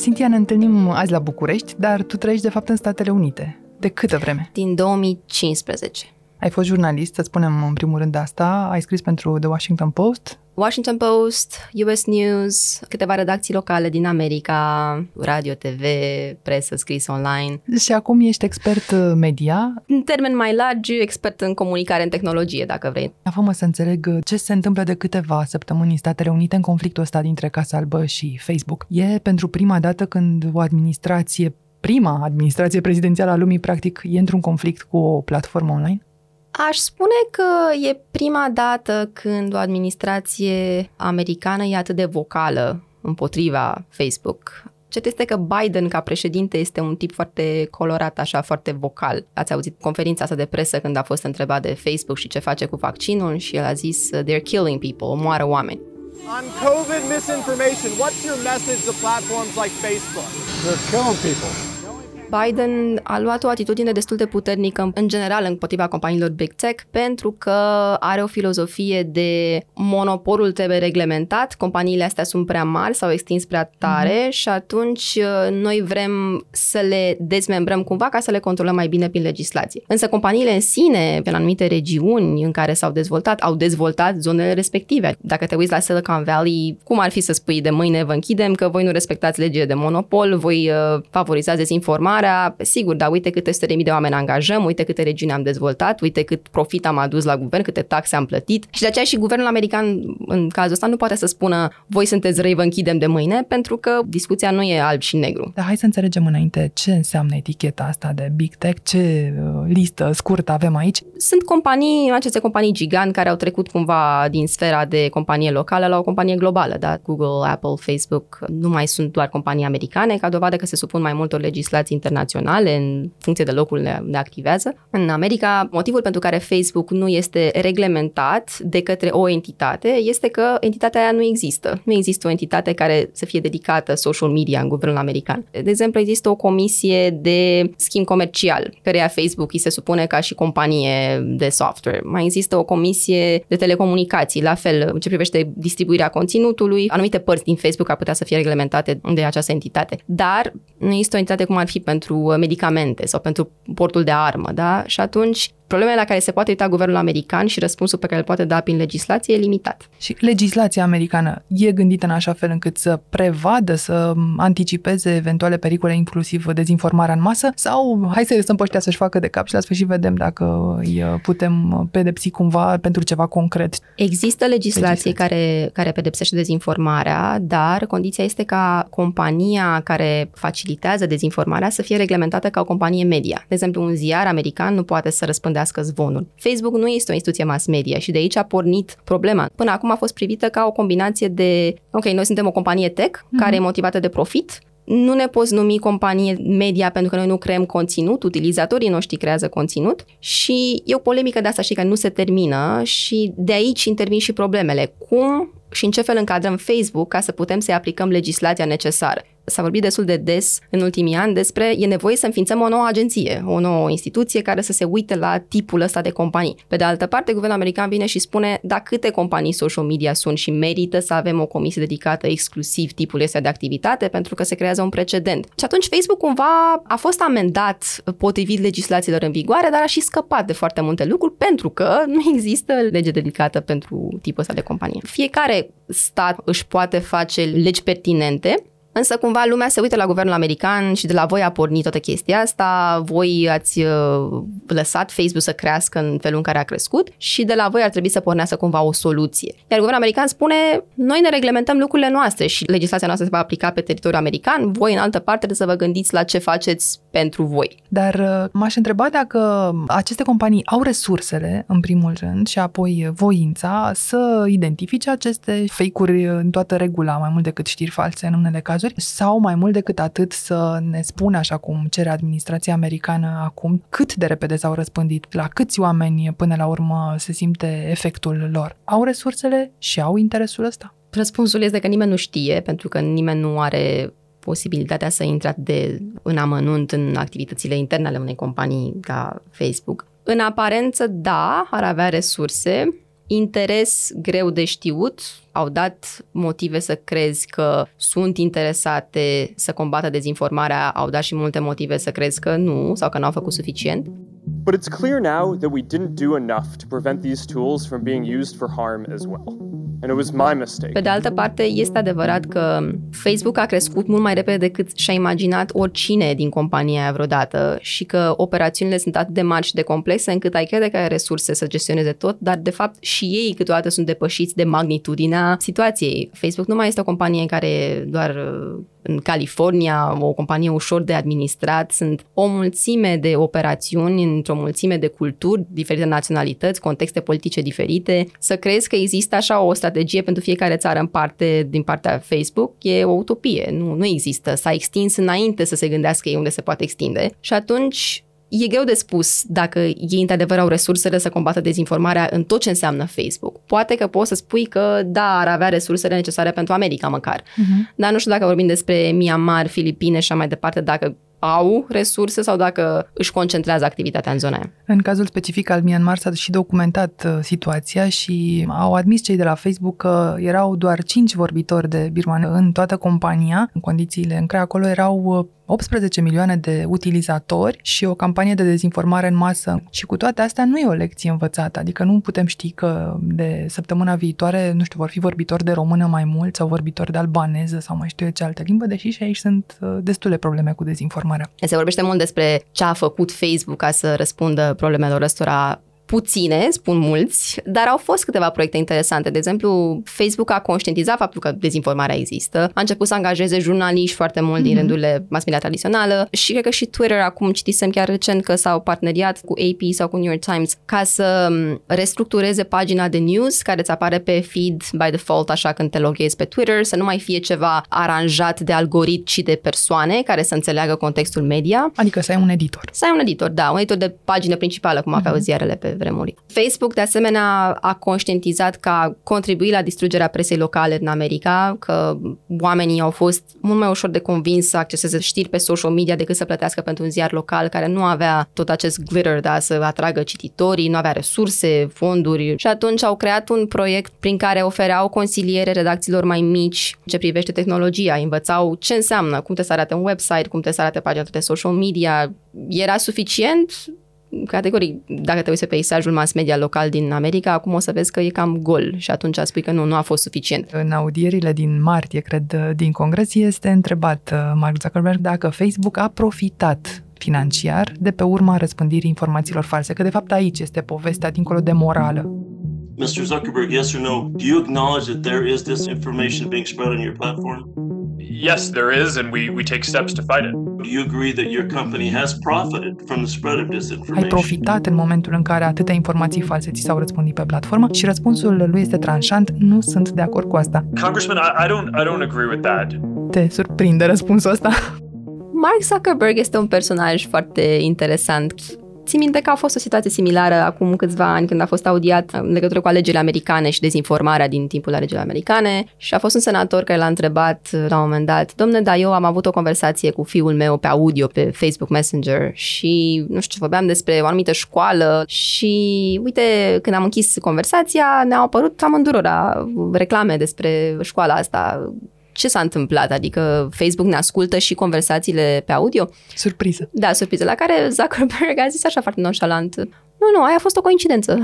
Cintia, ne întâlnim azi la București, dar tu trăiești de fapt în Statele Unite. De câtă vreme? Din 2015. Ai fost jurnalist, să spunem în primul rând asta, ai scris pentru The Washington Post, Washington Post, US News, câteva redacții locale din America, radio, TV, presă, scris online. Și acum ești expert uh, media. În termen mai largi, expert în comunicare, în tehnologie, dacă vrei. Fă-mă să înțeleg uh, ce se întâmplă de câteva săptămâni în Statele Unite în conflictul ăsta dintre Casa Albă și Facebook. E pentru prima dată când o administrație prima administrație prezidențială a lumii, practic, e într-un conflict cu o platformă online? Aș spune că e prima dată când o administrație americană e atât de vocală împotriva Facebook. Cert este că Biden, ca președinte, este un tip foarte colorat, așa, foarte vocal. Ați auzit conferința asta de presă când a fost întrebat de Facebook și ce face cu vaccinul și el a zis, they're killing people, omoară oameni. On COVID misinformation, what's your message to platforms like Facebook? They're killing people. Biden a luat o atitudine destul de puternică în general împotriva companiilor Big Tech pentru că are o filozofie de monopolul trebuie reglementat, companiile astea sunt prea mari, s-au extins prea tare mm-hmm. și atunci uh, noi vrem să le dezmembrăm cumva ca să le controlăm mai bine prin legislație. Însă companiile în sine, în anumite regiuni în care s-au dezvoltat, au dezvoltat zonele respective. Dacă te uiți la Silicon Valley, cum ar fi să spui de mâine vă închidem că voi nu respectați legile de monopol, voi uh, favorizați dezinformarea formarea, sigur, dar uite câte sute de mii de oameni angajăm, uite câte regiuni am dezvoltat, uite cât profit am adus la guvern, câte taxe am plătit. Și de aceea și guvernul american, în cazul ăsta, nu poate să spună voi sunteți răi, vă închidem de mâine, pentru că discuția nu e alb și negru. Dar hai să înțelegem înainte ce înseamnă eticheta asta de Big Tech, ce uh, listă scurtă avem aici. Sunt companii, aceste companii gigant care au trecut cumva din sfera de companie locală la o companie globală, da? Google, Apple, Facebook nu mai sunt doar companii americane, ca dovadă că se supun mai multor legislații internaționale în funcție de locul unde activează. În America, motivul pentru care Facebook nu este reglementat de către o entitate este că entitatea aia nu există. Nu există o entitate care să fie dedicată social media în guvernul american. De exemplu, există o comisie de schimb comercial, căreia Facebook îi se supune ca și companie de software. Mai există o comisie de telecomunicații, la fel, în ce privește distribuirea conținutului, anumite părți din Facebook ar putea să fie reglementate de această entitate. Dar nu există o entitate cum ar fi pentru uh, medicamente sau pentru portul de armă, da? Și atunci problemele la care se poate uita guvernul american și răspunsul pe care îl poate da prin legislație e limitat. Și legislația americană e gândită în așa fel încât să prevadă, să anticipeze eventuale pericole, inclusiv dezinformarea în masă? Sau hai să lăsăm pe ăștia să-și facă de cap și la sfârșit vedem dacă îi putem pedepsi cumva pentru ceva concret? Există legislație, legislație. Care, care pedepsește dezinformarea, dar condiția este ca compania care facilitează dezinformarea să fie reglementată ca o companie media. De exemplu, un ziar american nu poate să răspundă răspândească zvonul. Facebook nu este o instituție mass media și de aici a pornit problema. Până acum a fost privită ca o combinație de, ok, noi suntem o companie tech mm-hmm. care e motivată de profit, nu ne poți numi companie media pentru că noi nu creăm conținut, utilizatorii noștri creează conținut și e o polemică de asta și că nu se termină și de aici intervin și problemele. Cum și în ce fel încadrăm Facebook ca să putem să-i aplicăm legislația necesară. S-a vorbit destul de des în ultimii ani despre e nevoie să înființăm o nouă agenție, o nouă instituție care să se uite la tipul ăsta de companii. Pe de altă parte, guvernul american vine și spune da câte companii social media sunt și merită să avem o comisie dedicată exclusiv tipul ăsta de activitate pentru că se creează un precedent. Și atunci Facebook cumva a fost amendat potrivit legislațiilor în vigoare, dar a și scăpat de foarte multe lucruri pentru că nu există lege dedicată pentru tipul ăsta de companie. Fiecare stat își poate face legi pertinente Însă cumva lumea se uită la guvernul american și de la voi a pornit toată chestia asta, voi ați uh, lăsat Facebook să crească în felul în care a crescut și de la voi ar trebui să pornească cumva o soluție. Iar guvernul american spune, noi ne reglementăm lucrurile noastre și legislația noastră se va aplica pe teritoriul american, voi în altă parte trebuie să vă gândiți la ce faceți pentru voi. Dar uh, m-aș întreba dacă aceste companii au resursele, în primul rând, și apoi voința să identifice aceste fake-uri în toată regula, mai mult decât știri false în unele cazuri, sau mai mult decât atât să ne spună, așa cum cere administrația americană acum, cât de repede s-au răspândit, la câți oameni până la urmă se simte efectul lor. Au resursele și au interesul ăsta? Răspunsul este că nimeni nu știe, pentru că nimeni nu are posibilitatea să intre de în amănunt în activitățile interne ale unei companii ca Facebook. În aparență, da, ar avea resurse, interes greu de știut, au dat motive să crezi că sunt interesate să combată dezinformarea, au dat și multe motive să crezi că nu sau că nu au făcut suficient. But it's clear now that we didn't do enough to prevent these tools from being used for harm as well. And it was my mistake. Pe de altă parte, este adevărat că Facebook a crescut mult mai repede decât și-a imaginat oricine din compania aia vreodată și că operațiunile sunt atât de mari și de complexe încât ai crede că ai resurse să gestioneze tot, dar de fapt și ei câteodată sunt depășiți de magnitudinea situației. Facebook nu mai este o companie care doar în California, o companie ușor de administrat, sunt o mulțime de operațiuni într-o mulțime de culturi, diferite naționalități, contexte politice diferite. Să crezi că există așa o strategie pentru fiecare țară în parte din partea Facebook e o utopie, nu, nu există. S-a extins înainte să se gândească ei unde se poate extinde și atunci E greu de spus dacă ei într-adevăr au resursele să combată dezinformarea în tot ce înseamnă Facebook. Poate că poți să spui că da, ar avea resursele necesare pentru America măcar. Uh-huh. Dar nu știu dacă vorbim despre Myanmar, Filipine și așa mai departe, dacă au resurse sau dacă își concentrează activitatea în zona aia. În cazul specific al Myanmar s-a și documentat uh, situația și au admis cei de la Facebook că erau doar 5 vorbitori de birman în toată compania, în condițiile în care acolo erau uh, 18 milioane de utilizatori și o campanie de dezinformare în masă. Și cu toate astea nu e o lecție învățată, adică nu putem ști că de săptămâna viitoare, nu știu, vor fi vorbitori de română mai mult sau vorbitori de albaneză sau mai știu eu ce altă limbă, deși și aici sunt uh, destule probleme cu dezinformarea. Se vorbește mult despre ce a făcut Facebook ca să răspundă problemelor ăstora puține, spun mulți, dar au fost câteva proiecte interesante. De exemplu, Facebook a conștientizat faptul că dezinformarea există, a început să angajeze jurnaliști foarte mult mm-hmm. din mhm. rândurile mass media tradițională și cred că și Twitter, acum citisem chiar recent că s-au parteneriat cu AP sau cu New York Times ca să restructureze pagina de news care îți apare pe feed by default așa când te loghezi pe Twitter, să nu mai fie ceva aranjat de algoritmi și de persoane care să înțeleagă contextul media. Adică să ai un editor. Să ai un editor, da, un editor de pagină principală, cum aveau mm-hmm. ziarele pe vremuri. Facebook, de asemenea, a conștientizat că a contribuit la distrugerea presei locale în America, că oamenii au fost mult mai ușor de convins să acceseze știri pe social media decât să plătească pentru un ziar local care nu avea tot acest glitter, da, să atragă cititorii, nu avea resurse, fonduri și atunci au creat un proiect prin care ofereau consiliere redacțiilor mai mici ce privește tehnologia, învățau ce înseamnă, cum te să arate un website, cum te să arate pagina de social media. Era suficient categoric, dacă te uiți pe peisajul mass media local din America, acum o să vezi că e cam gol și atunci spui că nu, nu a fost suficient. În audierile din martie, cred, din congres, este întrebat uh, Mark Zuckerberg dacă Facebook a profitat financiar de pe urma răspândirii informațiilor false, că de fapt aici este povestea dincolo de morală. Mr. Zuckerberg, yes or no, do you acknowledge that there is this information being spread on your platform? Yes, there is, and we, we take steps to fight it. Do you agree that your company has profited from the spread of disinformation? Ai profitat în momentul în care atâtea informații false ți s-au răspândit pe platformă și răspunsul lui este tranșant, nu sunt de acord cu asta. Congressman, I, I don't I don't agree with that. Te surprinde răspunsul ăsta? Mark Zuckerberg este un personaj foarte interesant Țin minte că a fost o situație similară acum câțiva ani când a fost audiat în legătură cu alegerile americane și dezinformarea din timpul alegerilor americane și a fost un senator care l-a întrebat la un moment dat, domne, dar eu am avut o conversație cu fiul meu pe audio, pe Facebook Messenger și, nu știu, vorbeam despre o anumită școală și, uite, când am închis conversația, ne-au apărut amândurora reclame despre școala asta ce s-a întâmplat? Adică Facebook ne ascultă și conversațiile pe audio? Surpriză. Da, surpriză. La care Zuckerberg a zis așa foarte nonchalant, Nu, nu, aia a fost o coincidență.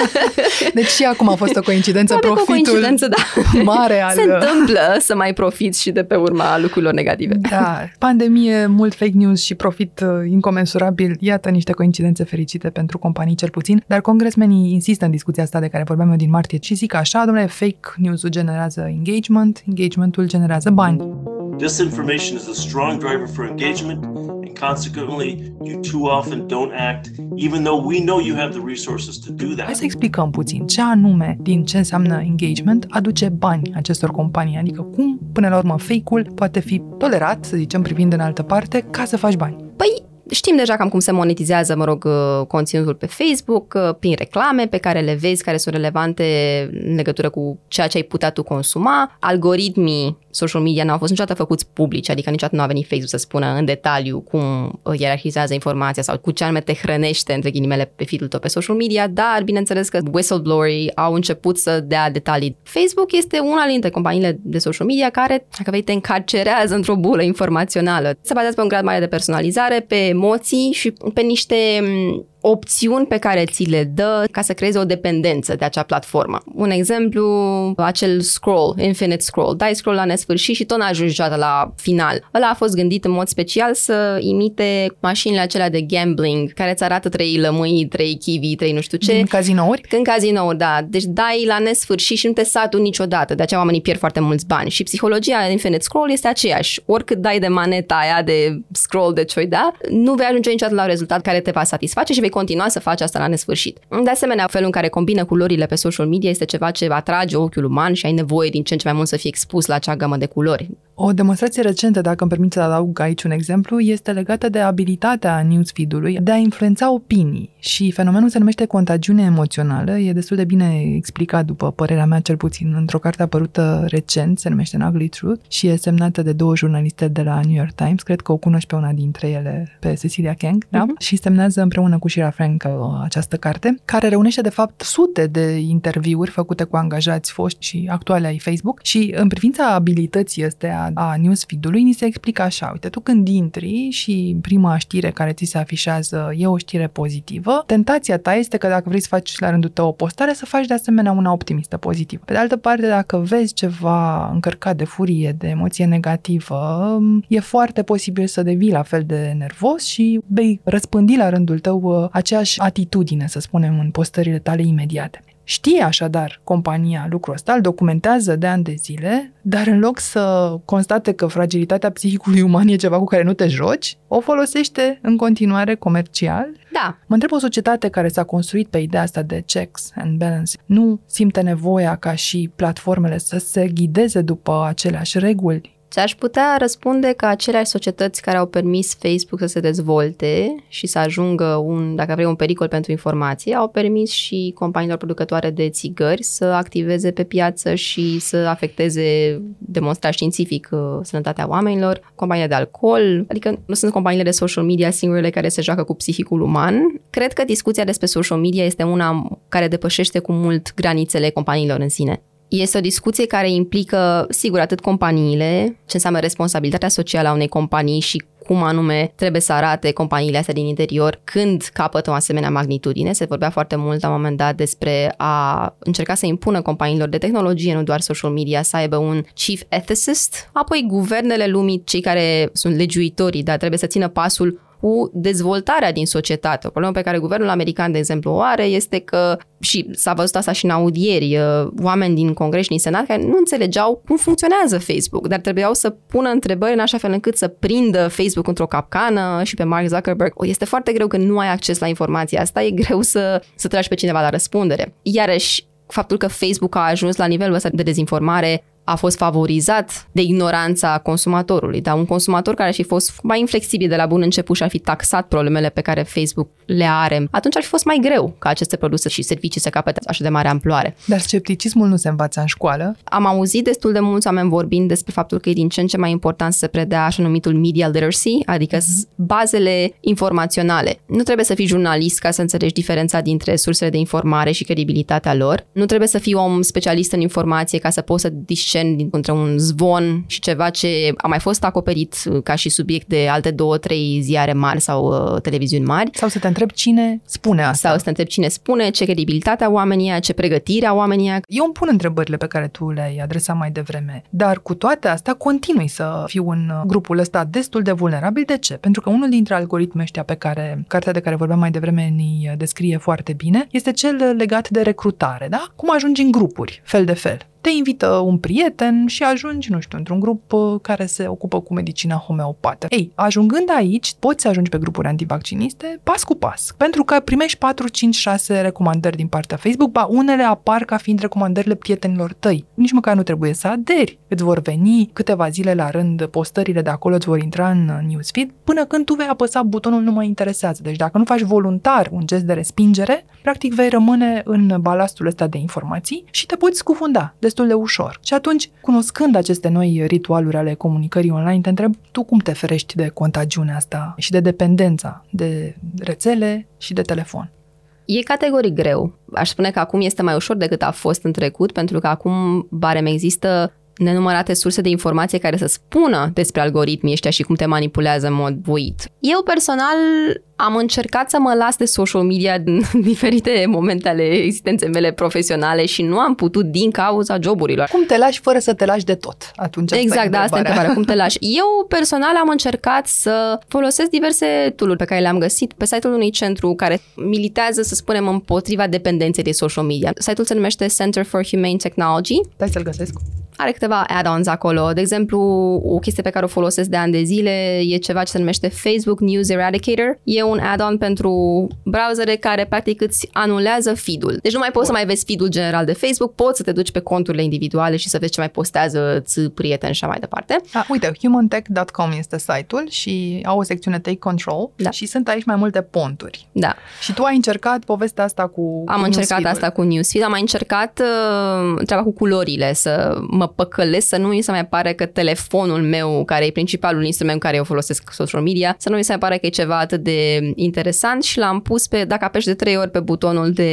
Deci și acum a fost o coincidență, Probabil că o profitul coincidență, da. mare al... Se întâmplă să mai profiți și de pe urma lucrurilor negative. Da, pandemie, mult fake news și profit uh, incomensurabil, iată niște coincidențe fericite pentru companii cel puțin, dar congresmenii insistă în discuția asta de care vorbeam eu din martie și zic așa, domnule, fake news-ul generează engagement, engagementul generează bani. Disinformation is a strong driver for engagement, and consequently, you too often don't act, even though we know you have the resources to do that. Hai să explicăm puțin ce anume din ce înseamnă engagement aduce bani acestor companii, adică cum, până la urmă, fake-ul poate fi tolerat, să zicem, privind în altă parte, ca să faci bani. Păi, Știm deja cam cum se monetizează, mă rog, uh, conținutul pe Facebook, uh, prin reclame pe care le vezi, care sunt relevante în legătură cu ceea ce ai putea tu consuma. Algoritmii social media n-au fost niciodată făcuți publici, adică niciodată nu a venit Facebook să spună în detaliu cum uh, ierarhizează informația sau cu ce anume te hrănește, între ghilimele, pe feed tău pe social media, dar bineînțeles că whistleblowerii au început să dea detalii. Facebook este una dintre companiile de social media care, dacă vei, te încarcerează într-o bulă informațională. Se bazează pe un grad mare de personalizare, pe emoții și pe niște opțiuni pe care ți le dă ca să creezi o dependență de acea platformă. Un exemplu, acel scroll, infinite scroll. Dai scroll la nesfârșit și tot n-ajungi niciodată la final. Ăla a fost gândit în mod special să imite mașinile acelea de gambling care îți arată trei lămâi, trei kiwi, trei nu știu ce. În cazinouri? În cazinouri, da. Deci dai la nesfârșit și nu te saturi niciodată. De aceea oamenii pierd foarte mulți bani. Și psihologia Infinite Scroll este aceeași. Oricât dai de maneta aia de scroll de ce da, nu vei ajunge niciodată la un rezultat care te va satisface și vei continua să faci asta la nesfârșit. De asemenea, felul în care combină culorile pe social media este ceva ce atrage ochiul uman și ai nevoie din ce în ce mai mult să fii expus la acea gamă de culori. O demonstrație recentă, dacă îmi permite să adaug aici un exemplu, este legată de abilitatea newsfeed-ului de a influența opinii și fenomenul se numește contagiune emoțională, e destul de bine explicat, după părerea mea cel puțin, într-o carte apărută recent, se numește An Ugly Truth și e semnată de două jurnaliste de la New York Times, cred că o cunoști pe una dintre ele, pe Cecilia Kang, da? Uh-huh. și semnează împreună cu Shira Frank această carte, care reunește de fapt sute de interviuri făcute cu angajați foști și actuale ai Facebook și în privința abilității astea a newsfeed-ului, ni se explică așa, uite, tu când intri și prima știre care ți se afișează e o știre pozitivă, tentația ta este că dacă vrei să faci la rândul tău o postare, să faci de asemenea una optimistă, pozitivă. Pe de altă parte, dacă vezi ceva încărcat de furie, de emoție negativă, e foarte posibil să devii la fel de nervos și vei răspândi la rândul tău uh, aceeași atitudine, să spunem, în postările tale imediate. Știe așadar compania lucrul ăsta, îl documentează de ani de zile, dar în loc să constate că fragilitatea psihicului uman e ceva cu care nu te joci, o folosește în continuare comercial. Da. Mă întreb o societate care s-a construit pe ideea asta de checks and balance, nu simte nevoia ca și platformele să se ghideze după aceleași reguli Ți-aș putea răspunde că aceleași societăți care au permis Facebook să se dezvolte și să ajungă un, dacă vrei, un pericol pentru informație, au permis și companiilor producătoare de țigări să activeze pe piață și să afecteze demonstrat științific uh, sănătatea oamenilor, companiile de alcool, adică nu sunt companiile de social media singurele care se joacă cu psihicul uman. Cred că discuția despre social media este una care depășește cu mult granițele companiilor în sine. Este o discuție care implică, sigur, atât companiile, ce înseamnă responsabilitatea socială a unei companii și cum anume trebuie să arate companiile astea din interior când capătă o asemenea magnitudine. Se vorbea foarte mult la un moment dat despre a încerca să impună companiilor de tehnologie, nu doar social media, să aibă un chief ethicist. Apoi guvernele lumii, cei care sunt legiuitorii, dar trebuie să țină pasul cu dezvoltarea din societate. O problemă pe care guvernul american, de exemplu, o are este că, și s-a văzut asta și în audieri, uh, oameni din Congres și din Senat care nu înțelegeau cum funcționează Facebook, dar trebuiau să pună întrebări în așa fel încât să prindă Facebook într-o capcană și pe Mark Zuckerberg. Este foarte greu că nu ai acces la informația asta, e greu să, să tragi pe cineva la răspundere. Iarăși, faptul că Facebook a ajuns la nivelul ăsta de dezinformare a fost favorizat de ignoranța consumatorului. Dar un consumator care ar fi fost mai inflexibil de la bun început și ar fi taxat problemele pe care Facebook le are, atunci ar fi fost mai greu ca aceste produse și servicii să capete așa de mare amploare. Dar scepticismul nu se învață în școală? Am auzit destul de mulți oameni vorbind despre faptul că e din ce în ce mai important să predea așa numitul media literacy, adică mm-hmm. bazele informaționale. Nu trebuie să fii jurnalist ca să înțelegi diferența dintre sursele de informare și credibilitatea lor. Nu trebuie să fii om specialist în informație ca să poți să discerni diferențiem între un zvon și ceva ce a mai fost acoperit ca și subiect de alte două, trei ziare mari sau uh, televiziuni mari. Sau să te întreb cine spune asta. Sau să te întreb cine spune, ce credibilitatea oamenii, ce pregătirea oamenii. Eu îmi pun întrebările pe care tu le-ai adresat mai devreme, dar cu toate astea continui să fiu în grupul ăsta destul de vulnerabil. De ce? Pentru că unul dintre algoritmi ăștia pe care cartea de care vorbeam mai devreme ni descrie foarte bine este cel legat de recrutare, da? Cum ajungi în grupuri, fel de fel te invită un prieten și ajungi, nu știu, într-un grup uh, care se ocupă cu medicina homeopată. Ei, ajungând aici, poți să ajungi pe grupuri antivacciniste pas cu pas, pentru că primești 4, 5, 6 recomandări din partea Facebook, ba unele apar ca fiind recomandările prietenilor tăi. Nici măcar nu trebuie să aderi. Îți vor veni câteva zile la rând, postările de acolo îți vor intra în newsfeed, până când tu vei apăsa butonul nu mă interesează. Deci dacă nu faci voluntar un gest de respingere, practic vei rămâne în balastul ăsta de informații și te poți scufunda destul de ușor. Și atunci, cunoscând aceste noi ritualuri ale comunicării online, te întreb tu cum te ferești de contagiunea asta și de dependența de rețele și de telefon. E categoric greu. Aș spune că acum este mai ușor decât a fost în trecut, pentru că acum barem există nenumărate surse de informație care să spună despre algoritmii ăștia și cum te manipulează în mod voit. Eu personal am încercat să mă las de social media în diferite momente ale existenței mele profesionale și nu am putut din cauza joburilor. Cum te lași fără să te lași de tot? Atunci exact, da, asta e întrebarea. Cum te lași? Eu personal am încercat să folosesc diverse tool pe care le-am găsit pe site-ul unui centru care militează, să spunem, împotriva dependenței de social media. Site-ul se numește Center for Humane Technology. Stai să-l găsesc are câteva add-ons acolo. De exemplu, o chestie pe care o folosesc de ani de zile e ceva ce se numește Facebook News Eradicator. E un add-on pentru browsere care practic îți anulează feed-ul. Deci nu mai poți Bun. să mai vezi feed-ul general de Facebook, poți să te duci pe conturile individuale și să vezi ce mai postează ți prieteni și așa mai departe. A, uite, humantech.com este site-ul și au o secțiune Take Control da. și sunt aici mai multe ponturi. Da. Și tu ai încercat povestea asta cu Am cu încercat asta cu newsfeed, am mai încercat uh, treaba cu culorile, să mă păcălesc, să nu mi se mai pare că telefonul meu, care e principalul instrument care eu folosesc social media, să nu mi se mai pare că e ceva atât de interesant și l-am pus pe, dacă apeși de trei ori pe butonul de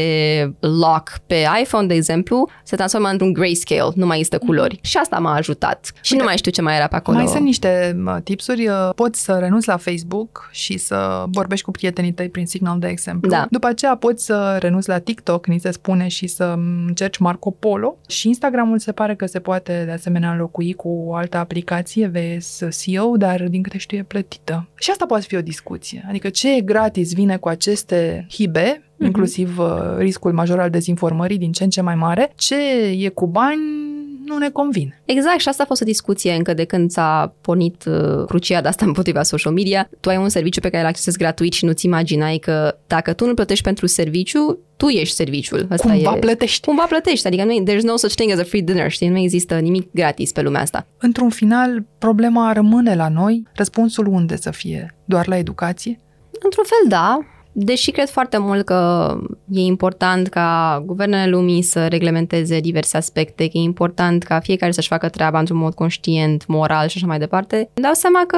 lock pe iPhone, de exemplu, se transformă într-un grayscale, nu mai există culori. Mm-hmm. Și asta m-a ajutat. Și Uite, nu mai știu ce mai era pe acolo. Mai sunt niște tipsuri. Uh, poți să renunți la Facebook și să vorbești cu prietenii tăi prin Signal, de exemplu. Da. După aceea poți să renunți la TikTok, ni se spune, și să încerci Marco Polo. Și Instagramul se pare că se poate de asemenea înlocui cu o altă aplicație, VSCO, dar din câte știu e plătită. Și asta poate fi o discuție. Adică ce e gratis vine cu aceste hibe, mm-hmm. inclusiv uh, riscul major al dezinformării din ce în ce mai mare, ce e cu bani nu ne convine. Exact, și asta a fost o discuție încă de când s-a pornit uh, crucia de asta împotriva social media. Tu ai un serviciu pe care îl accesezi gratuit și nu-ți imaginai că dacă tu nu plătești pentru serviciu, tu ești serviciul. Asta cumva e, plătești. Cumva plătești, adică nu, there's no such thing as a free dinner, știi? Nu există nimic gratis pe lumea asta. Într-un final, problema rămâne la noi, răspunsul unde să fie? Doar la educație? Într-un fel, da. Deși cred foarte mult că e important ca guvernele lumii să reglementeze diverse aspecte, că e important ca fiecare să-și facă treaba într-un mod conștient, moral și așa mai departe, îmi dau seama că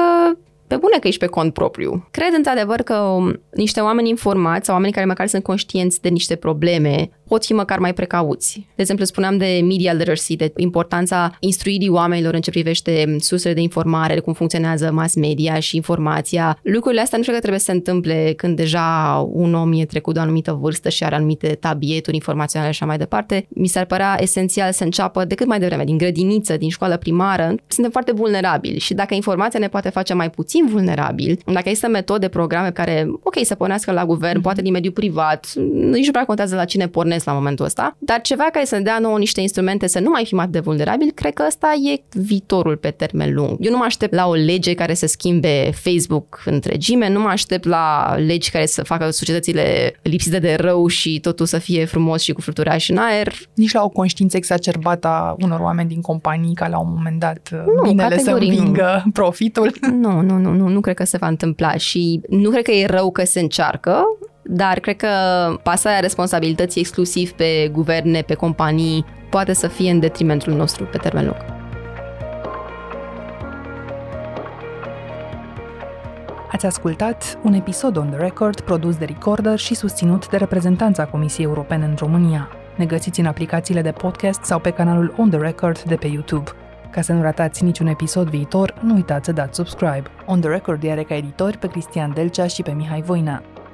pe bune că ești pe cont propriu. Cred într-adevăr că niște oameni informați sau oameni care măcar sunt conștienți de niște probleme pot fi măcar mai precauți. De exemplu, spuneam de media literacy, de importanța instruirii oamenilor în ce privește sursele de informare, cum funcționează mass media și informația. Lucrurile astea nu știu că trebuie să se întâmple când deja un om e trecut de o anumită vârstă și are anumite tabieturi informaționale și așa mai departe. Mi s-ar părea esențial să înceapă de cât mai devreme, din grădiniță, din școală primară. Suntem foarte vulnerabili și dacă informația ne poate face mai puțin vulnerabili, dacă există metode, programe care, ok, să pornească la guvern, mm-hmm. poate din mediul privat, nici nu prea contează la cine pornește bănesc la momentul ăsta, dar ceva care să ne dea nouă niște instrumente să nu mai fim atât de vulnerabili, cred că ăsta e viitorul pe termen lung. Eu nu mă aștept la o lege care să schimbe Facebook întregime, nu mă aștept la legi care să facă societățile lipsite de rău și totul să fie frumos și cu fluturași în aer. Nici la o conștiință exacerbată a unor oameni din companii ca la un moment dat nu, binele să învingă nu. profitul. Nu, nu, nu, nu, nu cred că se va întâmpla și nu cred că e rău că se încearcă, dar cred că pasarea responsabilității exclusiv pe guverne, pe companii, poate să fie în detrimentul nostru pe termen lung. Ați ascultat un episod on the record produs de Recorder și susținut de reprezentanța Comisiei Europene în România. Ne găsiți în aplicațiile de podcast sau pe canalul On The Record de pe YouTube. Ca să nu ratați niciun episod viitor, nu uitați să dați subscribe. On The Record are ca editori pe Cristian Delcea și pe Mihai Voina.